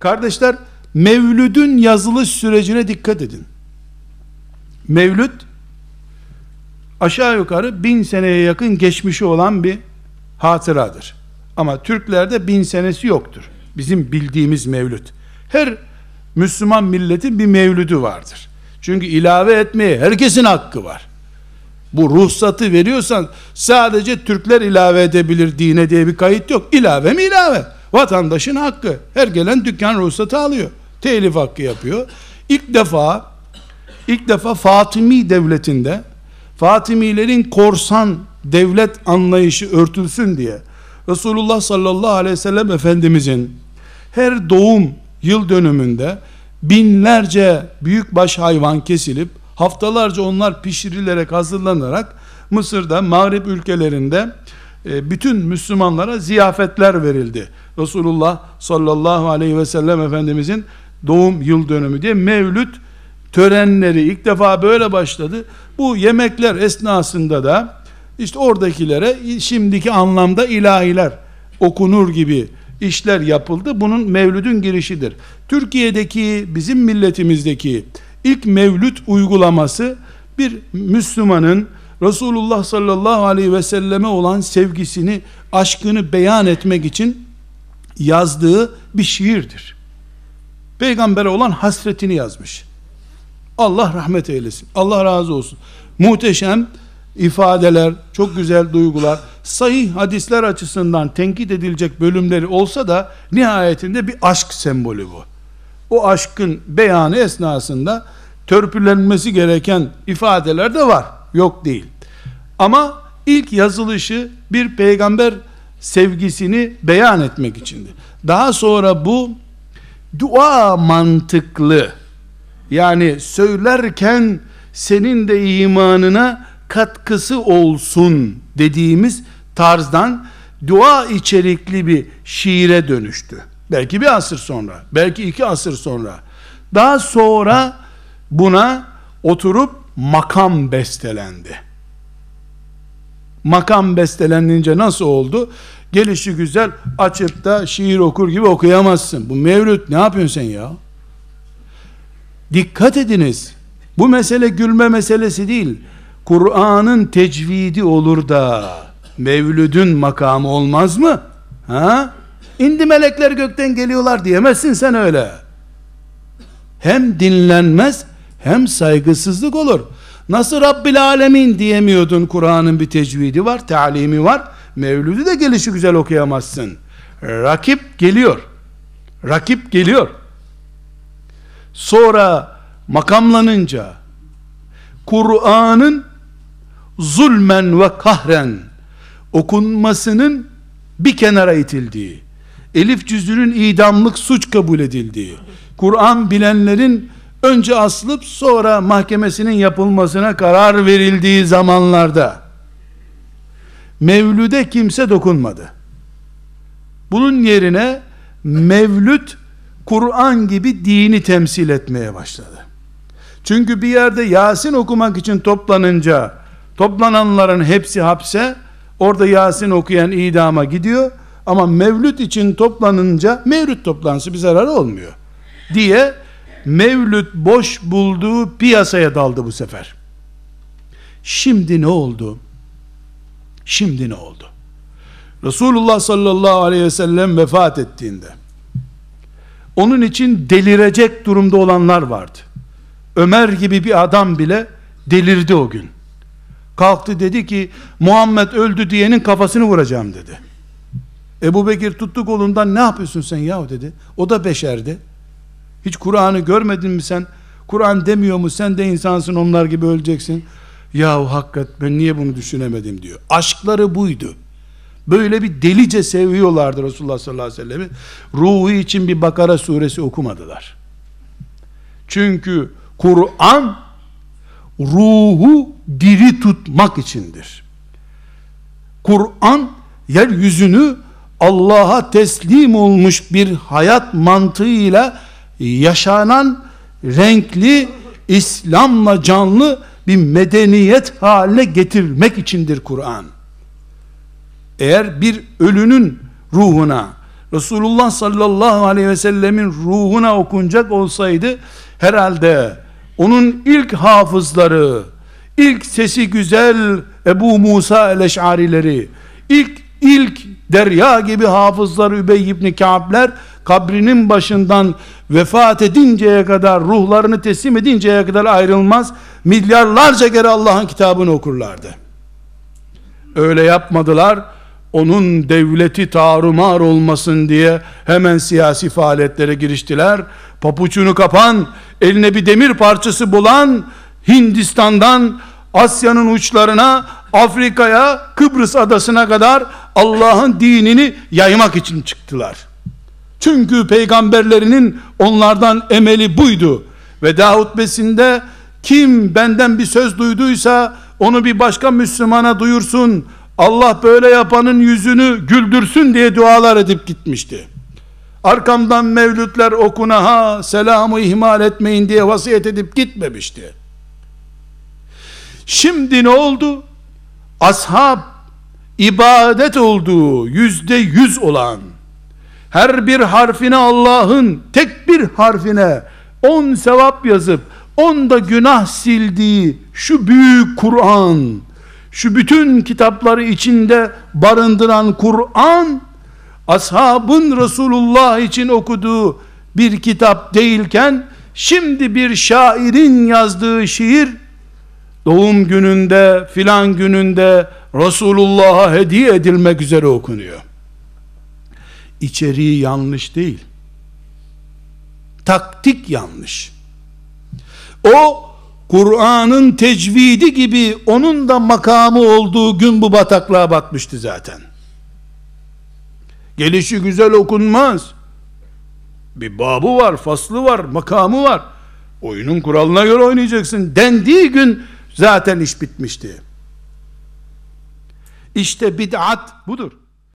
Kardeşler, Mevlüd'ün yazılış sürecine dikkat edin. Mevlüd, aşağı yukarı bin seneye yakın geçmişi olan bir hatıradır. Ama Türklerde bin senesi yoktur. Bizim bildiğimiz mevlüt. Her Müslüman milletin bir mevlüdü vardır. Çünkü ilave etmeye herkesin hakkı var. Bu ruhsatı veriyorsan sadece Türkler ilave edebilir dine diye bir kayıt yok. İlave mi ilave? Vatandaşın hakkı. Her gelen dükkan ruhsatı alıyor. Telif hakkı yapıyor. İlk defa ilk defa Fatimi devletinde Fatimilerin korsan devlet anlayışı örtülsün diye Resulullah sallallahu aleyhi ve sellem Efendimizin her doğum yıl dönümünde binlerce büyükbaş hayvan kesilip haftalarca onlar pişirilerek hazırlanarak Mısır'da Mağrip ülkelerinde bütün Müslümanlara ziyafetler verildi. Resulullah sallallahu aleyhi ve sellem Efendimizin doğum yıl dönümü diye mevlüt törenleri ilk defa böyle başladı. Bu yemekler esnasında da işte oradakilere şimdiki anlamda ilahiler okunur gibi işler yapıldı. Bunun mevlüdün girişidir. Türkiye'deki bizim milletimizdeki ilk mevlüt uygulaması bir Müslümanın Resulullah sallallahu aleyhi ve selleme olan sevgisini, aşkını beyan etmek için yazdığı bir şiirdir. Peygambere olan hasretini yazmış. Allah rahmet eylesin. Allah razı olsun. Muhteşem ifadeler, çok güzel duygular, sahih hadisler açısından tenkit edilecek bölümleri olsa da nihayetinde bir aşk sembolü bu. O aşkın beyanı esnasında törpülenmesi gereken ifadeler de var. Yok değil. Ama ilk yazılışı bir peygamber sevgisini beyan etmek içindi. Daha sonra bu dua mantıklı yani söylerken senin de imanına katkısı olsun dediğimiz tarzdan dua içerikli bir şiire dönüştü. Belki bir asır sonra, belki iki asır sonra. Daha sonra buna oturup makam bestelendi. Makam bestelenince nasıl oldu? Gelişi güzel açıp da şiir okur gibi okuyamazsın. Bu mevlüt ne yapıyorsun sen ya? Dikkat ediniz. Bu mesele gülme meselesi değil. Kur'an'ın tecvidi olur da mevlüdün makamı olmaz mı? Ha? İndi melekler gökten geliyorlar diyemezsin sen öyle. Hem dinlenmez hem saygısızlık olur. Nasıl Rabbil Alemin diyemiyordun Kur'an'ın bir tecvidi var, talimi var. Mevlüdü de gelişi güzel okuyamazsın. Rakip geliyor. Rakip geliyor. Sonra makamlanınca Kur'an'ın zulmen ve kahren okunmasının bir kenara itildiği, elif cüzünün idamlık suç kabul edildiği, Kur'an bilenlerin önce asılıp sonra mahkemesinin yapılmasına karar verildiği zamanlarda Mevlüde kimse dokunmadı. Bunun yerine Mevlüt Kur'an gibi dini temsil etmeye başladı. Çünkü bir yerde Yasin okumak için toplanınca toplananların hepsi hapse orada Yasin okuyan idama gidiyor ama mevlüt için toplanınca mevlüt toplantısı bir zararı olmuyor diye mevlüt boş bulduğu piyasaya daldı bu sefer. Şimdi ne oldu? Şimdi ne oldu? Resulullah sallallahu aleyhi ve sellem vefat ettiğinde onun için delirecek durumda olanlar vardı. Ömer gibi bir adam bile delirdi o gün. Kalktı dedi ki Muhammed öldü diyenin kafasını vuracağım dedi. Ebu Bekir tuttu kolundan ne yapıyorsun sen yahu dedi. O da beşerdi. Hiç Kur'an'ı görmedin mi sen? Kur'an demiyor mu sen de insansın onlar gibi öleceksin. Yahu hakikat ben niye bunu düşünemedim diyor. Aşkları buydu. Böyle bir delice seviyorlardı Resulullah sallallahu aleyhi ve sellem'i. Ruhu için bir Bakara suresi okumadılar. Çünkü Kur'an ruhu diri tutmak içindir. Kur'an yeryüzünü Allah'a teslim olmuş bir hayat mantığıyla yaşanan renkli İslam'la canlı bir medeniyet haline getirmek içindir Kur'an. Eğer bir ölünün ruhuna Resulullah sallallahu aleyhi ve sellemin ruhuna okunacak olsaydı herhalde onun ilk hafızları, ilk sesi güzel Ebu Musa el-Eş'arileri, ilk ilk derya gibi hafızlar Übey ibn Ka'b'ler kabrinin başından vefat edinceye kadar ruhlarını teslim edinceye kadar ayrılmaz milyarlarca kere Allah'ın kitabını okurlardı. Öyle yapmadılar onun devleti tarumar olmasın diye hemen siyasi faaliyetlere giriştiler. Papuçunu kapan eline bir demir parçası bulan Hindistan'dan Asya'nın uçlarına Afrika'ya Kıbrıs adasına kadar Allah'ın dinini yaymak için çıktılar çünkü peygamberlerinin onlardan emeli buydu. Veda hutbesinde kim benden bir söz duyduysa onu bir başka Müslümana duyursun. Allah böyle yapanın yüzünü güldürsün diye dualar edip gitmişti. Arkamdan mevlütler okuna ha selamı ihmal etmeyin diye vasiyet edip gitmemişti. Şimdi ne oldu? Ashab ibadet olduğu yüzde yüz olan her bir harfine Allah'ın tek bir harfine on sevap yazıp on da günah sildiği şu büyük Kur'an şu bütün kitapları içinde barındıran Kur'an ashabın Resulullah için okuduğu bir kitap değilken şimdi bir şairin yazdığı şiir doğum gününde filan gününde Resulullah'a hediye edilmek üzere okunuyor içeriği yanlış değil. Taktik yanlış. O Kur'an'ın tecvidi gibi onun da makamı olduğu gün bu bataklığa batmıştı zaten. Gelişi güzel okunmaz. Bir babı var, faslı var, makamı var. Oyunun kuralına göre oynayacaksın dendiği gün zaten iş bitmişti. İşte bid'at budur.